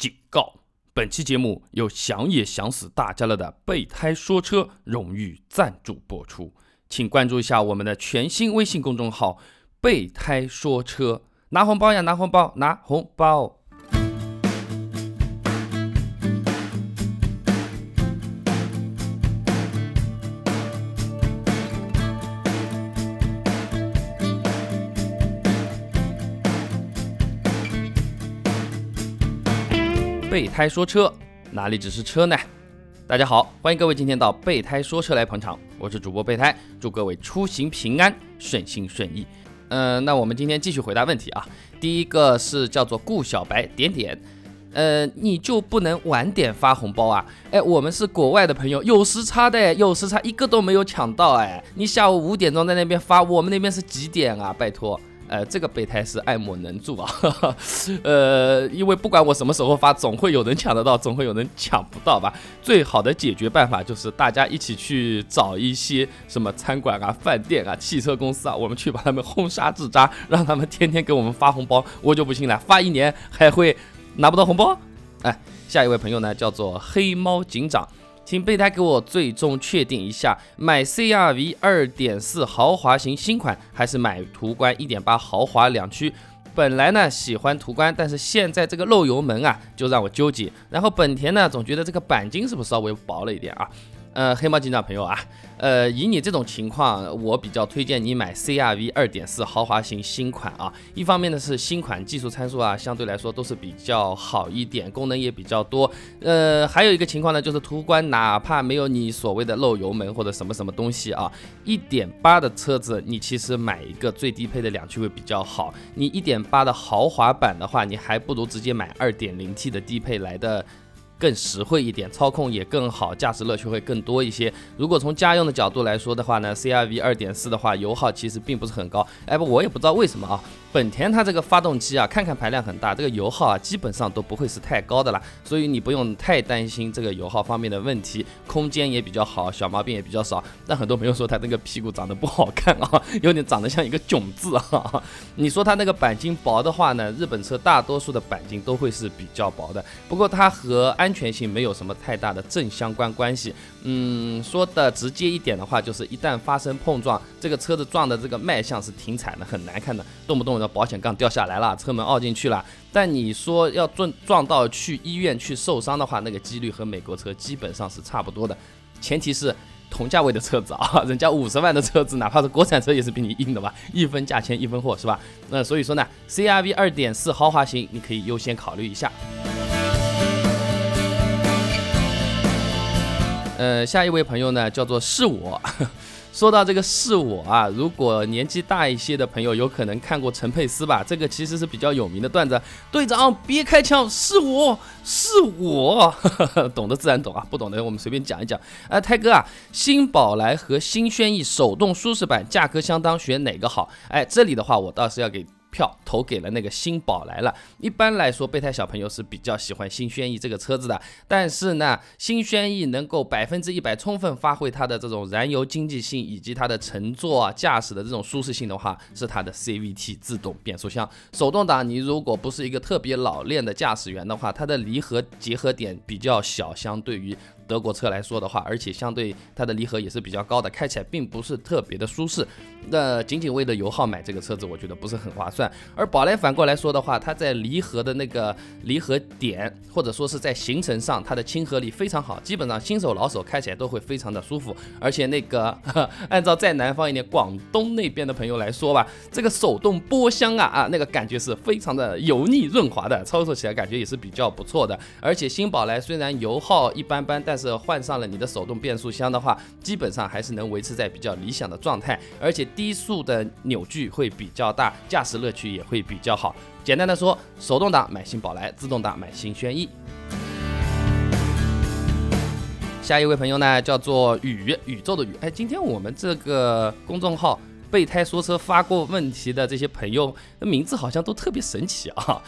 警告：本期节目由想也想死大家了的备胎说车荣誉赞助播出，请关注一下我们的全新微信公众号“备胎说车”，拿红包呀，拿红包，拿红包！胎说车，哪里只是车呢？大家好，欢迎各位今天到备胎说车来捧场，我是主播备胎，祝各位出行平安，顺心顺意。嗯，那我们今天继续回答问题啊。第一个是叫做顾小白点点，呃，你就不能晚点发红包啊？哎，我们是国外的朋友，有时差的，有时差一个都没有抢到哎。你下午五点钟在那边发，我们那边是几点啊？拜托。呃，这个备胎是爱莫能助啊，呃，因为不管我什么时候发，总会有人抢得到，总会有人抢不到吧。最好的解决办法就是大家一起去找一些什么餐馆啊、饭店啊、汽车公司啊，我们去把他们轰杀至渣，让他们天天给我们发红包。我就不信了，发一年还会拿不到红包。哎，下一位朋友呢，叫做黑猫警长。请备胎给我最终确定一下，买 CRV 2.4豪华型新款还是买途观1.8豪华两驱？本来呢喜欢途观，但是现在这个漏油门啊，就让我纠结。然后本田呢，总觉得这个钣金是不是稍微薄了一点啊？呃，黑猫警长朋友啊，呃，以你这种情况，我比较推荐你买 CRV 二点四豪华型新款啊。一方面呢是新款技术参数啊，相对来说都是比较好一点，功能也比较多。呃，还有一个情况呢，就是途观哪怕没有你所谓的漏油门或者什么什么东西啊，一点八的车子你其实买一个最低配的两驱会比较好。你一点八的豪华版的话，你还不如直接买二点零 T 的低配来的。更实惠一点，操控也更好，驾驶乐趣会更多一些。如果从家用的角度来说的话呢，CRV 二点四的话，油耗其实并不是很高。哎不，我也不知道为什么啊。本田它这个发动机啊，看看排量很大，这个油耗啊基本上都不会是太高的啦，所以你不用太担心这个油耗方面的问题，空间也比较好，小毛病也比较少。但很多朋友说它那个屁股长得不好看啊，有点长得像一个囧字啊。你说它那个钣金薄的话呢，日本车大多数的钣金都会是比较薄的，不过它和安安全性没有什么太大的正相关关系。嗯，说的直接一点的话，就是一旦发生碰撞，这个车子撞的这个卖相是挺惨的，很难看的，动不动。的保险杠掉下来了，车门凹进去了。但你说要撞撞到去医院去受伤的话，那个几率和美国车基本上是差不多的。前提是同价位的车子啊，人家五十万的车子，哪怕是国产车也是比你硬的吧？一分价钱一分货是吧？那所以说呢，CRV 二点四豪华型你可以优先考虑一下。呃，下一位朋友呢，叫做是我。说到这个是我啊，如果年纪大一些的朋友有可能看过陈佩斯吧，这个其实是比较有名的段子。队长别开枪，是我是我，懂得自然懂啊，不懂的我们随便讲一讲。哎，泰哥啊，新宝来和新轩逸手动舒适版价格相当，选哪个好？哎，这里的话我倒是要给。票投给了那个新宝来了。一般来说，备胎小朋友是比较喜欢新轩逸这个车子的。但是呢，新轩逸能够百分之一百充分发挥它的这种燃油经济性以及它的乘坐啊、驾驶的这种舒适性的话，是它的 CVT 自动变速箱。手动挡，你如果不是一个特别老练的驾驶员的话，它的离合结合点比较小，相对于。德国车来说的话，而且相对它的离合也是比较高的，开起来并不是特别的舒适。那仅仅为了油耗买这个车子，我觉得不是很划算。而宝来反过来说的话，它在离合的那个离合点，或者说是在行程上，它的亲和力非常好，基本上新手老手开起来都会非常的舒服。而且那个按照在南方一点广东那边的朋友来说吧，这个手动波箱啊啊，那个感觉是非常的油腻润滑的，操作起来感觉也是比较不错的。而且新宝来虽然油耗一般般，但是换上了你的手动变速箱的话，基本上还是能维持在比较理想的状态，而且低速的扭矩会比较大，驾驶乐趣也会比较好。简单的说，手动挡买新宝来，自动挡买新轩逸。下一位朋友呢，叫做宇宇宙的宇，哎，今天我们这个公众号备胎说车发过问题的这些朋友名字好像都特别神奇啊。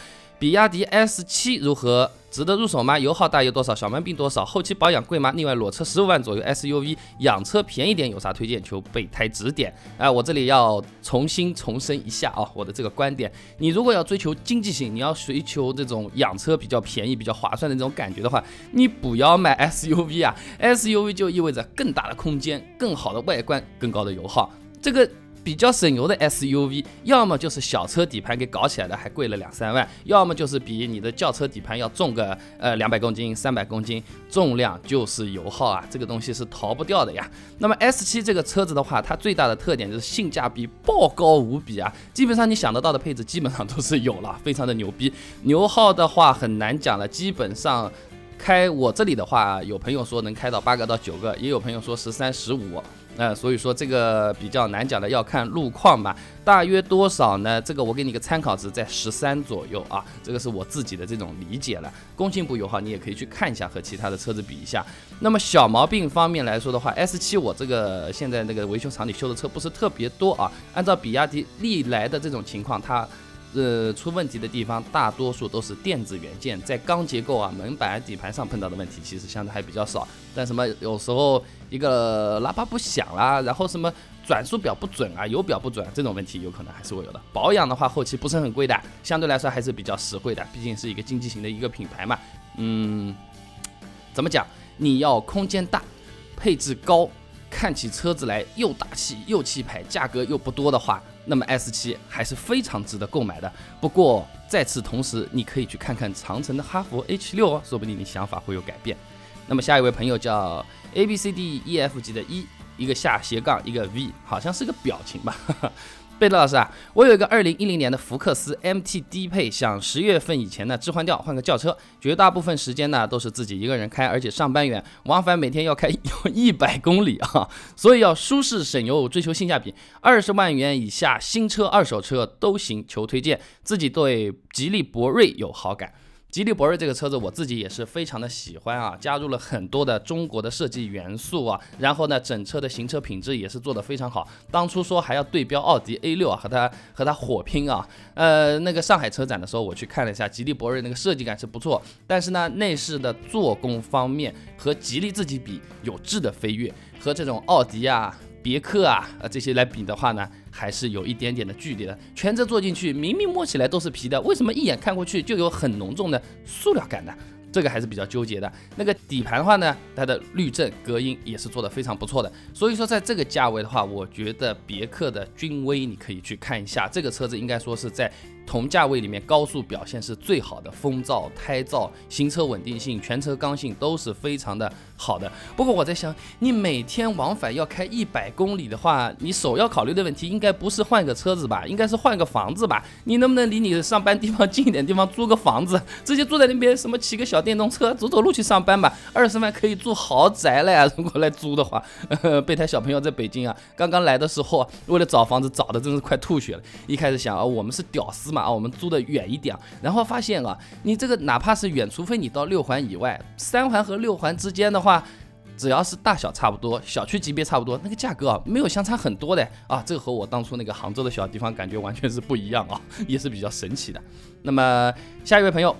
比亚迪 S 七如何？值得入手吗？油耗大约多少？小毛病多少？后期保养贵吗？另外裸车十五万左右 SUV，养车便宜点有啥推荐？求备胎指点。哎，我这里要重新重申一下啊，我的这个观点。你如果要追求经济性，你要追求这种养车比较便宜、比较划算的这种感觉的话，你不要买 SUV 啊！SUV 就意味着更大的空间、更好的外观、更高的油耗。这个。比较省油的 SUV，要么就是小车底盘给搞起来的，还贵了两三万；要么就是比你的轿车底盘要重个呃两百公斤、三百公斤，重量就是油耗啊，这个东西是逃不掉的呀。那么 S7 这个车子的话，它最大的特点就是性价比爆高无比啊，基本上你想得到的配置基本上都是有了，非常的牛逼。油耗的话很难讲了，基本上开我这里的话，有朋友说能开到八个到九个，也有朋友说十三、十五。呃，所以说这个比较难讲的，要看路况吧。大约多少呢？这个我给你个参考值，在十三左右啊。这个是我自己的这种理解了。工信部油耗你也可以去看一下，和其他的车子比一下。那么小毛病方面来说的话，S7 我这个现在那个维修厂里修的车不是特别多啊。按照比亚迪历来的这种情况，它。呃，出问题的地方大多数都是电子元件，在钢结构啊、门板、底盘上碰到的问题，其实相对还比较少。但什么有时候一个喇叭不响啦，然后什么转速表不准啊、油表不准这种问题，有可能还是会有的。保养的话，后期不是很贵的，相对来说还是比较实惠的，毕竟是一个经济型的一个品牌嘛。嗯，怎么讲？你要空间大，配置高，看起车子来又大气又气派，价格又不多的话。那么 S 七还是非常值得购买的。不过在此同时，你可以去看看长城的哈弗 H 六哦，说不定你想法会有改变。那么下一位朋友叫 A B C D E F G 的 E，一个下斜杠一个 V，好像是个表情吧。贝德老师啊，我有一个二零一零年的福克斯 MT 低配，想十月份以前呢置换掉，换个轿车。绝大部分时间呢都是自己一个人开，而且上班远，往返每天要开一百公里啊，所以要舒适省油，追求性价比。二十万元以下新车、二手车都行，求推荐。自己对吉利博瑞有好感。吉利博瑞这个车子，我自己也是非常的喜欢啊，加入了很多的中国的设计元素啊，然后呢，整车的行车品质也是做的非常好。当初说还要对标奥迪 A 六啊，和它和它火拼啊，呃，那个上海车展的时候我去看了一下，吉利博瑞那个设计感是不错，但是呢，内饰的做工方面和吉利自己比有质的飞跃，和这种奥迪啊。别克啊，呃这些来比的话呢，还是有一点点的距离的。全车坐进去，明明摸起来都是皮的，为什么一眼看过去就有很浓重的塑料感呢？这个还是比较纠结的。那个底盘的话呢，它的滤震、隔音也是做的非常不错的。所以说，在这个价位的话，我觉得别克的君威你可以去看一下，这个车子应该说是在。同价位里面高速表现是最好的，风噪、胎噪、行车稳定性、全车刚性都是非常的好的。不过我在想，你每天往返要开一百公里的话，你首要考虑的问题应该不是换个车子吧，应该是换个房子吧？你能不能离你上班地方近一点地方租个房子，直接住在那边，什么骑个小电动车走走路去上班吧？二十万可以住豪宅了呀！如果来租的话，备胎小朋友在北京啊，刚刚来的时候，为了找房子找的真是快吐血了。一开始想啊，我们是屌丝。嘛啊，我们租的远一点，然后发现啊，你这个哪怕是远，除非你到六环以外，三环和六环之间的话，只要是大小差不多，小区级别差不多，那个价格啊，没有相差很多的啊。这个和我当初那个杭州的小地方感觉完全是不一样啊，也是比较神奇的。那么下一位朋友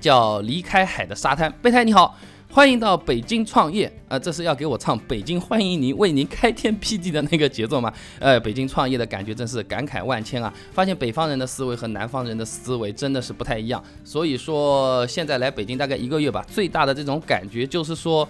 叫离开海的沙滩，备胎你好。欢迎到北京创业啊！这是要给我唱《北京欢迎您，为您开天辟地》的那个节奏吗？呃，北京创业的感觉真是感慨万千啊！发现北方人的思维和南方人的思维真的是不太一样。所以说现在来北京大概一个月吧，最大的这种感觉就是说，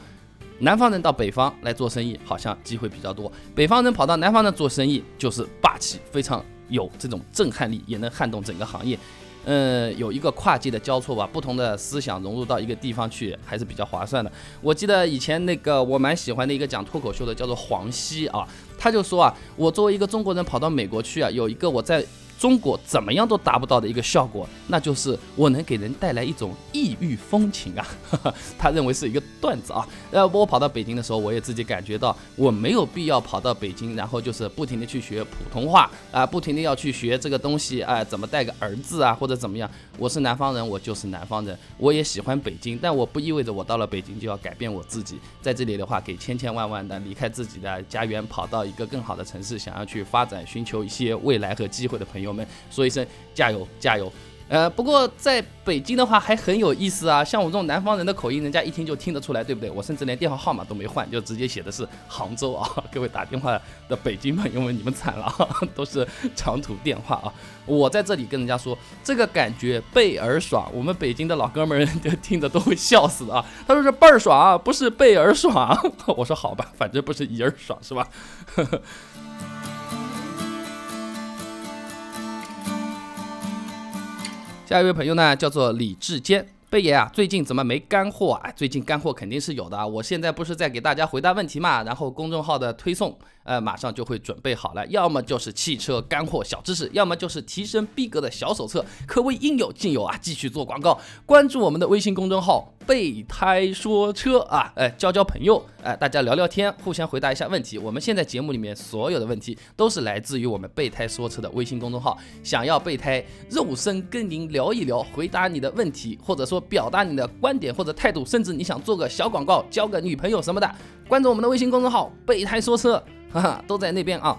南方人到北方来做生意好像机会比较多，北方人跑到南方的做生意就是霸气，非常有这种震撼力，也能撼动整个行业。嗯，有一个跨界的交错吧，不同的思想融入到一个地方去，还是比较划算的。我记得以前那个我蛮喜欢的一个讲脱口秀的，叫做黄西啊，他就说啊，我作为一个中国人跑到美国去啊，有一个我在。中国怎么样都达不到的一个效果，那就是我能给人带来一种异域风情啊！他认为是一个段子啊。呃，我跑到北京的时候，我也自己感觉到，我没有必要跑到北京，然后就是不停的去学普通话啊，不停的要去学这个东西啊，怎么带个儿子啊，或者怎么样。我是南方人，我就是南方人，我也喜欢北京，但我不意味着我到了北京就要改变我自己。在这里的话，给千千万万的离开自己的家园，跑到一个更好的城市，想要去发展、寻求一些未来和机会的朋友。们说一声加油加油！呃，不过在北京的话还很有意思啊，像我这种南方人的口音，人家一听就听得出来，对不对？我甚至连电话号码都没换，就直接写的是杭州啊。各位打电话的北京朋友们，你们惨了，都是长途电话啊。我在这里跟人家说，这个感觉倍儿爽，我们北京的老哥们儿就听着都会笑死啊。他说是倍儿爽，不是倍儿爽。我说好吧，反正不是一儿爽是吧？呵呵下一位朋友呢，叫做李志坚。贝爷啊，最近怎么没干货啊？最近干货肯定是有的啊！我现在不是在给大家回答问题嘛，然后公众号的推送，呃，马上就会准备好了，要么就是汽车干货小知识，要么就是提升逼格的小手册，可谓应有尽有啊！继续做广告，关注我们的微信公众号。备胎说车啊，哎，交交朋友，哎，大家聊聊天，互相回答一下问题。我们现在节目里面所有的问题都是来自于我们备胎说车的微信公众号。想要备胎肉身跟您聊一聊，回答你的问题，或者说表达你的观点或者态度，甚至你想做个小广告，交个女朋友什么的，关注我们的微信公众号备胎说车，哈哈，都在那边啊。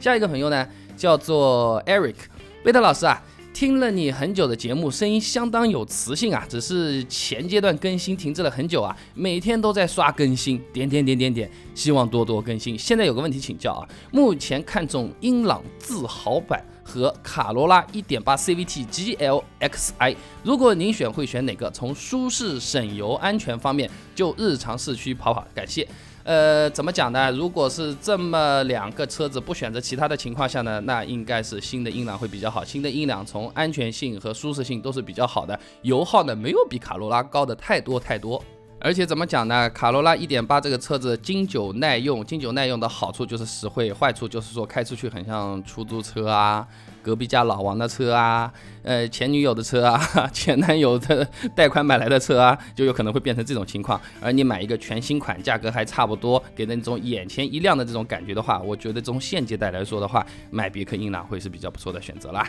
下一个朋友呢，叫做 Eric，备胎老师啊。听了你很久的节目，声音相当有磁性啊，只是前阶段更新停滞了很久啊，每天都在刷更新，点点点点点，希望多多更新。现在有个问题请教啊，目前看中英朗自豪版和卡罗拉1.8 CVT GLXi，如果您选会选哪个？从舒适、省油、安全方面，就日常市区跑跑。感谢。呃，怎么讲呢？如果是这么两个车子不选择其他的情况下呢，那应该是新的英朗会比较好。新的英朗从安全性和舒适性都是比较好的，油耗呢没有比卡罗拉高的太多太多。而且怎么讲呢？卡罗拉1.8这个车子经久耐用，经久耐用的好处就是实惠，坏处就是说开出去很像出租车啊。隔壁家老王的车啊，呃，前女友的车啊，前男友的贷款买来的车啊，就有可能会变成这种情况。而你买一个全新款，价格还差不多，给人一种眼前一亮的这种感觉的话，我觉得从现阶段来说的话，买别克英朗会是比较不错的选择啦。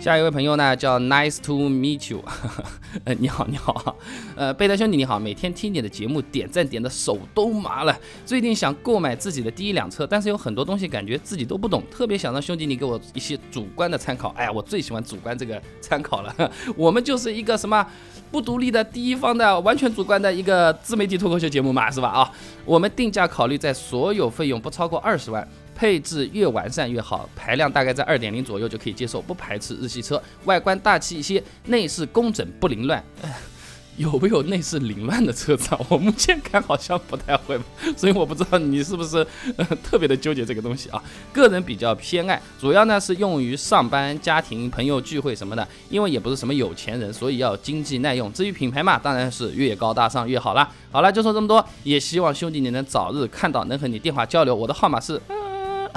下一位朋友呢，叫 Nice to meet you，呃，你好，你好，呃，贝德兄弟你好，每天听你的节目，点赞点的手都麻了。最近想购买自己的第一辆车，但是有很多东西感觉自己都不懂，特别想让兄弟你给我一些主观的参考。哎呀，我最喜欢主观这个参考了。我们就是一个什么不独立的第一方的完全主观的一个自媒体脱口秀节目嘛，是吧？啊，我们定价考虑在所有费用不超过二十万。配置越完善越好，排量大概在二点零左右就可以接受，不排斥日系车，外观大气一些，内饰工整不凌乱。有没有内饰凌乱的车子啊？我目前看好像不太会，所以我不知道你是不是呃 特别的纠结这个东西啊。个人比较偏爱，主要呢是用于上班、家庭、朋友聚会什么的，因为也不是什么有钱人，所以要经济耐用。至于品牌嘛，当然是越高大上越好啦。好了，就说这么多，也希望兄弟你能早日看到，能和你电话交流。我的号码是。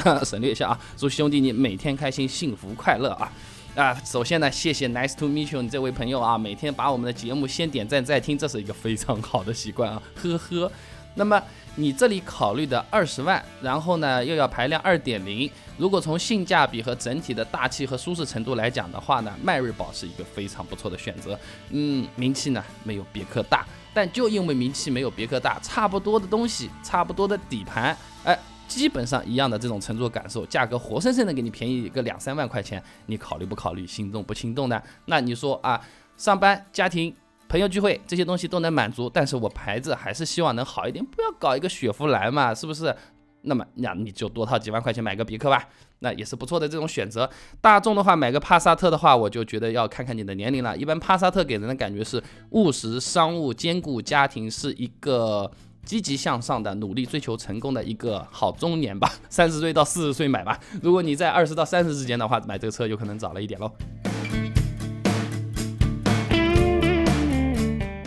省略一下啊！祝兄弟你每天开心、幸福、快乐啊！啊，首先呢，谢谢 Nice to meet you 你这位朋友啊，每天把我们的节目先点赞再听，这是一个非常好的习惯啊，呵呵。那么你这里考虑的二十万，然后呢又要排量二点零，如果从性价比和整体的大气和舒适程度来讲的话呢，迈锐宝是一个非常不错的选择。嗯，名气呢没有别克大，但就因为名气没有别克大，差不多的东西，差不多的底盘，哎。基本上一样的这种乘坐感受，价格活生生的给你便宜个两三万块钱，你考虑不考虑？心动不心动呢？那你说啊，上班、家庭、朋友聚会这些东西都能满足，但是我牌子还是希望能好一点，不要搞一个雪佛兰嘛，是不是？那么那你就多掏几万块钱买个别克吧，那也是不错的这种选择。大众的话，买个帕萨特的话，我就觉得要看看你的年龄了。一般帕萨特给人的感觉是务实、商务兼顾家庭，是一个。积极向上的，努力追求成功的一个好中年吧，三十岁到四十岁买吧。如果你在二十到三十之间的话，买这个车有可能早了一点喽。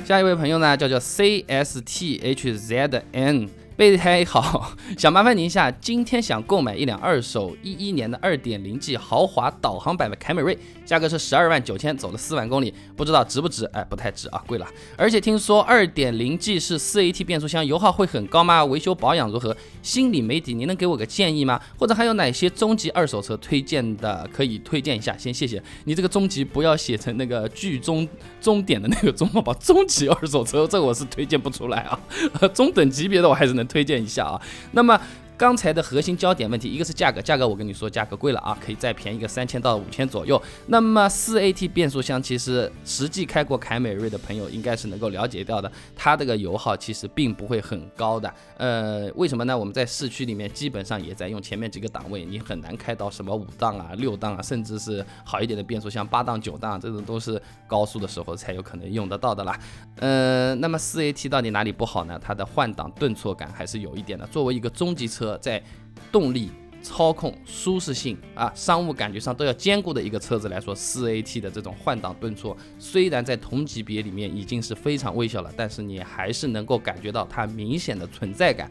下一位朋友呢，叫做 C S T H Z N。备胎好，想麻烦您一下，今天想购买一辆二手一一年的二点零 G 豪华导航版的凯美瑞，价格是十二万九千，走了四万公里，不知道值不值？哎，不太值啊，贵了。而且听说二点零 G 是四 AT 变速箱，油耗会很高吗？维修保养如何？心里没底，您能给我个建议吗？或者还有哪些中级二手车推荐的？可以推荐一下，先谢谢你。这个中级不要写成那个剧中终点的那个中，好吧？中级二手车，这我是推荐不出来啊。中等级别的我还是能。推荐一下啊，那么刚才的核心焦点问题，一个是价格，价格我跟你说价格贵了啊，可以再便宜个三千到五千左右。那么四 AT 变速箱其实实际开过凯美瑞的朋友应该是能够了解到的，它这个油耗其实并不会很高的。呃，为什么呢？我们在市区里面基本上也在用前面几个档位，你很难开到什么五档啊、六档啊，甚至是好一点的变速箱八档、九档，这种都是高速的时候才有可能用得到的啦。呃，那么四 AT 到底哪里不好呢？它的换挡顿挫感还是有一点的。作为一个中级车，在动力、操控、舒适性啊、商务感觉上都要兼顾的一个车子来说，四 AT 的这种换挡顿挫，虽然在同级别里面已经是非常微小了，但是你还是能够感觉到它明显的存在感。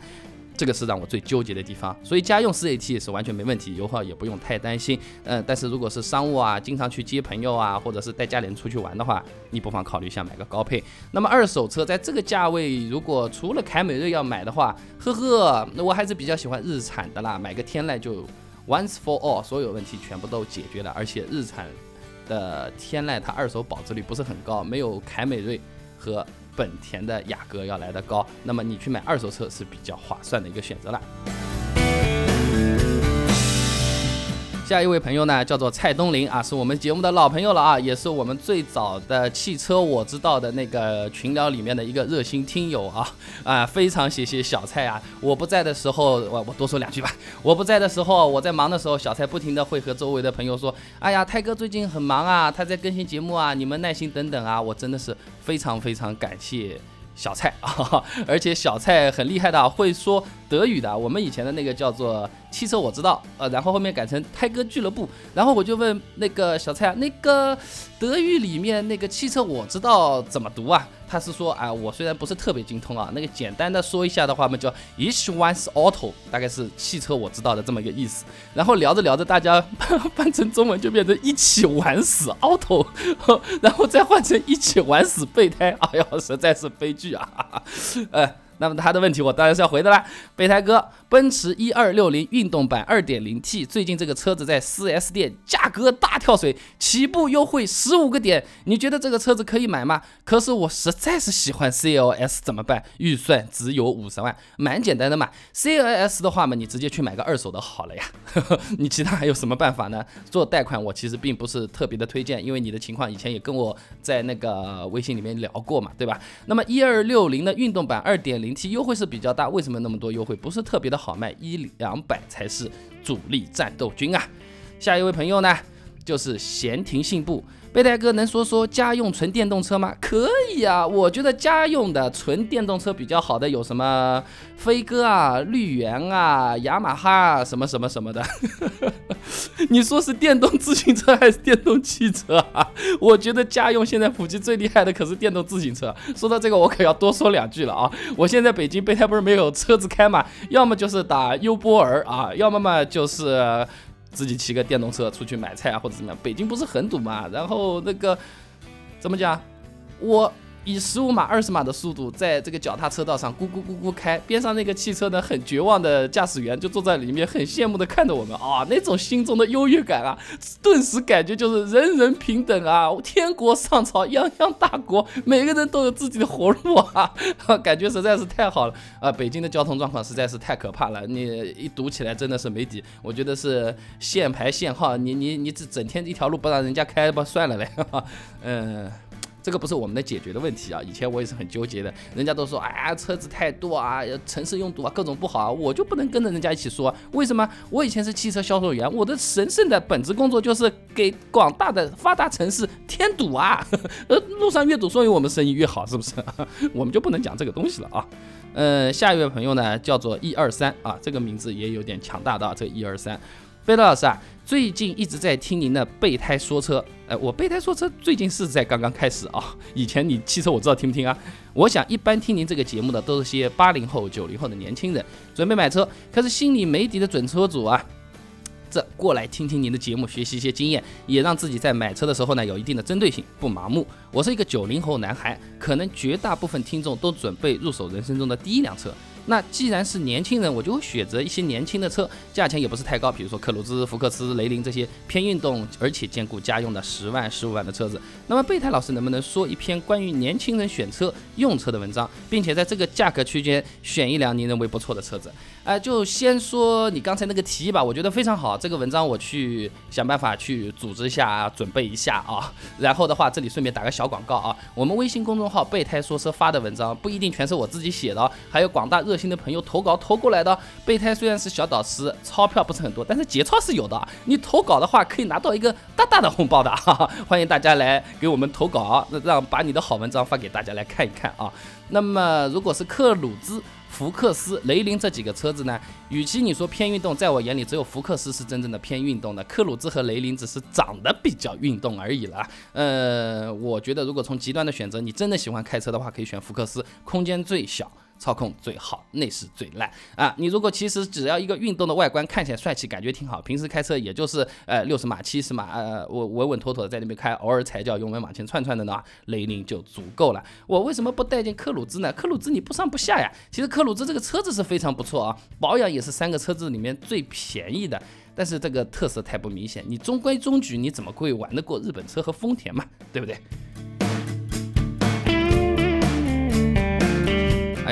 这个是让我最纠结的地方，所以家用四 AT 是完全没问题，油耗也不用太担心。嗯，但是如果是商务啊，经常去接朋友啊，或者是带家里人出去玩的话，你不妨考虑一下买个高配。那么二手车在这个价位，如果除了凯美瑞要买的话，呵呵，那我还是比较喜欢日产的啦，买个天籁就 once for all，所有问题全部都解决了。而且日产的天籁它二手保值率不是很高，没有凯美瑞和。本田的雅阁要来的高，那么你去买二手车是比较划算的一个选择了。下一位朋友呢，叫做蔡东林啊，是我们节目的老朋友了啊，也是我们最早的汽车我知道的那个群聊里面的一个热心听友啊啊，非常谢谢小蔡啊！我不在的时候，我我多说两句吧。我不在的时候，我在忙的时候，小蔡不停的会和周围的朋友说：“哎呀，泰哥最近很忙啊，他在更新节目啊，你们耐心等等啊。”我真的是非常非常感谢。小蔡啊，而且小蔡很厉害的，会说德语的。我们以前的那个叫做汽车我知道，呃，然后后面改成泰哥俱乐部。然后我就问那个小蔡啊，那个德语里面那个汽车我知道怎么读啊？他是说，啊，我虽然不是特别精通啊，那个简单的说一下的话嘛，叫 each one's auto，大概是汽车我知道的这么一个意思。然后聊着聊着，大家 翻成中文就变成一起玩死 auto，然后再换成一起玩死备胎。哎呀，实在是悲剧啊！哎。那么他的问题我当然是要回的啦，备胎哥，奔驰一二六零运动版二点零 T，最近这个车子在 4S 店价格大跳水，起步优惠十五个点，你觉得这个车子可以买吗？可是我实在是喜欢 CLS 怎么办？预算只有五十万，蛮简单的嘛。CLS 的话嘛，你直接去买个二手的好了呀。你其他还有什么办法呢？做贷款我其实并不是特别的推荐，因为你的情况以前也跟我在那个微信里面聊过嘛，对吧？那么一二六零的运动版二点零。零 T 优惠是比较大，为什么那么多优惠？不是特别的好卖，一两百才是主力战斗军啊！下一位朋友呢，就是闲庭信步。备胎哥能说说家用纯电动车吗？可以啊，我觉得家用的纯电动车比较好的有什么飞鸽啊、绿源啊、雅马哈啊什么什么什么的。你说是电动自行车还是电动汽车啊？我觉得家用现在普及最厉害的可是电动自行车。说到这个，我可要多说两句了啊！我现在北京备胎不是没有车子开嘛，要么就是打优波尔啊，要么嘛就是。自己骑个电动车出去买菜啊，或者怎么样？北京不是很堵嘛？然后那个怎么讲？我。以十五码、二十码的速度，在这个脚踏车道上咕咕咕咕开，边上那个汽车呢，很绝望的驾驶员就坐在里面，很羡慕的看着我们啊，那种心中的优越感啊，顿时感觉就是人人平等啊，天国上朝，泱泱大国，每个人都有自己的活路啊，感觉实在是太好了啊！北京的交通状况实在是太可怕了，你一堵起来真的是没底，我觉得是限牌限号，你你你这整天一条路不让人家开吧，算了嘞，嗯。这个不是我们的解决的问题啊！以前我也是很纠结的，人家都说，哎呀，车子太多啊，城市拥堵啊，各种不好啊，我就不能跟着人家一起说，为什么？我以前是汽车销售员，我的神圣的本职工作就是给广大的发达城市添堵啊！呃，路上越堵，说明我们生意越好，是不是？我们就不能讲这个东西了啊！嗯，下一位朋友呢，叫做一二三啊，这个名字也有点强大的啊，这一二三。贝德老师啊，最近一直在听您的备胎说车。哎，我备胎说车最近是在刚刚开始啊。以前你汽车我知道听不听啊？我想一般听您这个节目的都是些八零后、九零后的年轻人，准备买车，可是心里没底的准车主啊。这过来听听您的节目，学习一些经验，也让自己在买车的时候呢有一定的针对性，不盲目。我是一个九零后男孩，可能绝大部分听众都准备入手人生中的第一辆车。那既然是年轻人，我就会选择一些年轻的车，价钱也不是太高，比如说克鲁兹、福克斯、雷凌这些偏运动而且兼顾家用的十万、十五万的车子。那么备胎老师能不能说一篇关于年轻人选车用车的文章，并且在这个价格区间选一辆你认为不错的车子？哎，就先说你刚才那个提议吧，我觉得非常好。这个文章我去想办法去组织一下，准备一下啊。然后的话，这里顺便打个小广告啊，我们微信公众号“备胎说车”发的文章不一定全是我自己写的，还有广大热心的朋友投稿投过来的。备胎虽然是小导师，钞票不是很多，但是节操是有的。你投稿的话，可以拿到一个大大的红包的。哈哈，欢迎大家来给我们投稿，让把你的好文章发给大家来看一看啊。那么，如果是克鲁兹。福克斯、雷凌这几个车子呢，与其你说偏运动，在我眼里只有福克斯是真正的偏运动的，科鲁兹和雷凌只是长得比较运动而已了。呃，我觉得如果从极端的选择，你真的喜欢开车的话，可以选福克斯，空间最小。操控最好，内饰最烂啊！你如果其实只要一个运动的外观，看起来帅气，感觉挺好，平时开车也就是呃六十码、七十码，呃我稳稳妥妥的在那边开，偶尔踩脚油门往前窜窜的呢，雷凌就足够了。我为什么不带进科鲁兹呢？科鲁兹你不上不下呀。其实科鲁兹这个车子是非常不错啊，保养也是三个车子里面最便宜的，但是这个特色太不明显。你中规中矩，你怎么会玩得过日本车和丰田嘛？对不对？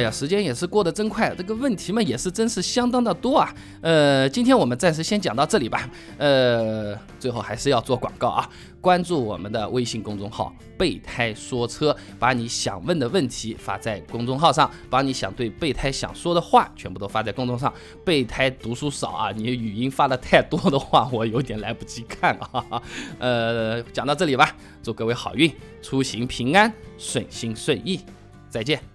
呀，时间也是过得真快，这个问题嘛也是真是相当的多啊。呃，今天我们暂时先讲到这里吧。呃，最后还是要做广告啊，关注我们的微信公众号“备胎说车”，把你想问的问题发在公众号上，把你想对备胎想说的话全部都发在公众上。备胎读书少啊，你语音发的太多的话，我有点来不及看啊。呃，讲到这里吧，祝各位好运，出行平安，顺心顺意，再见。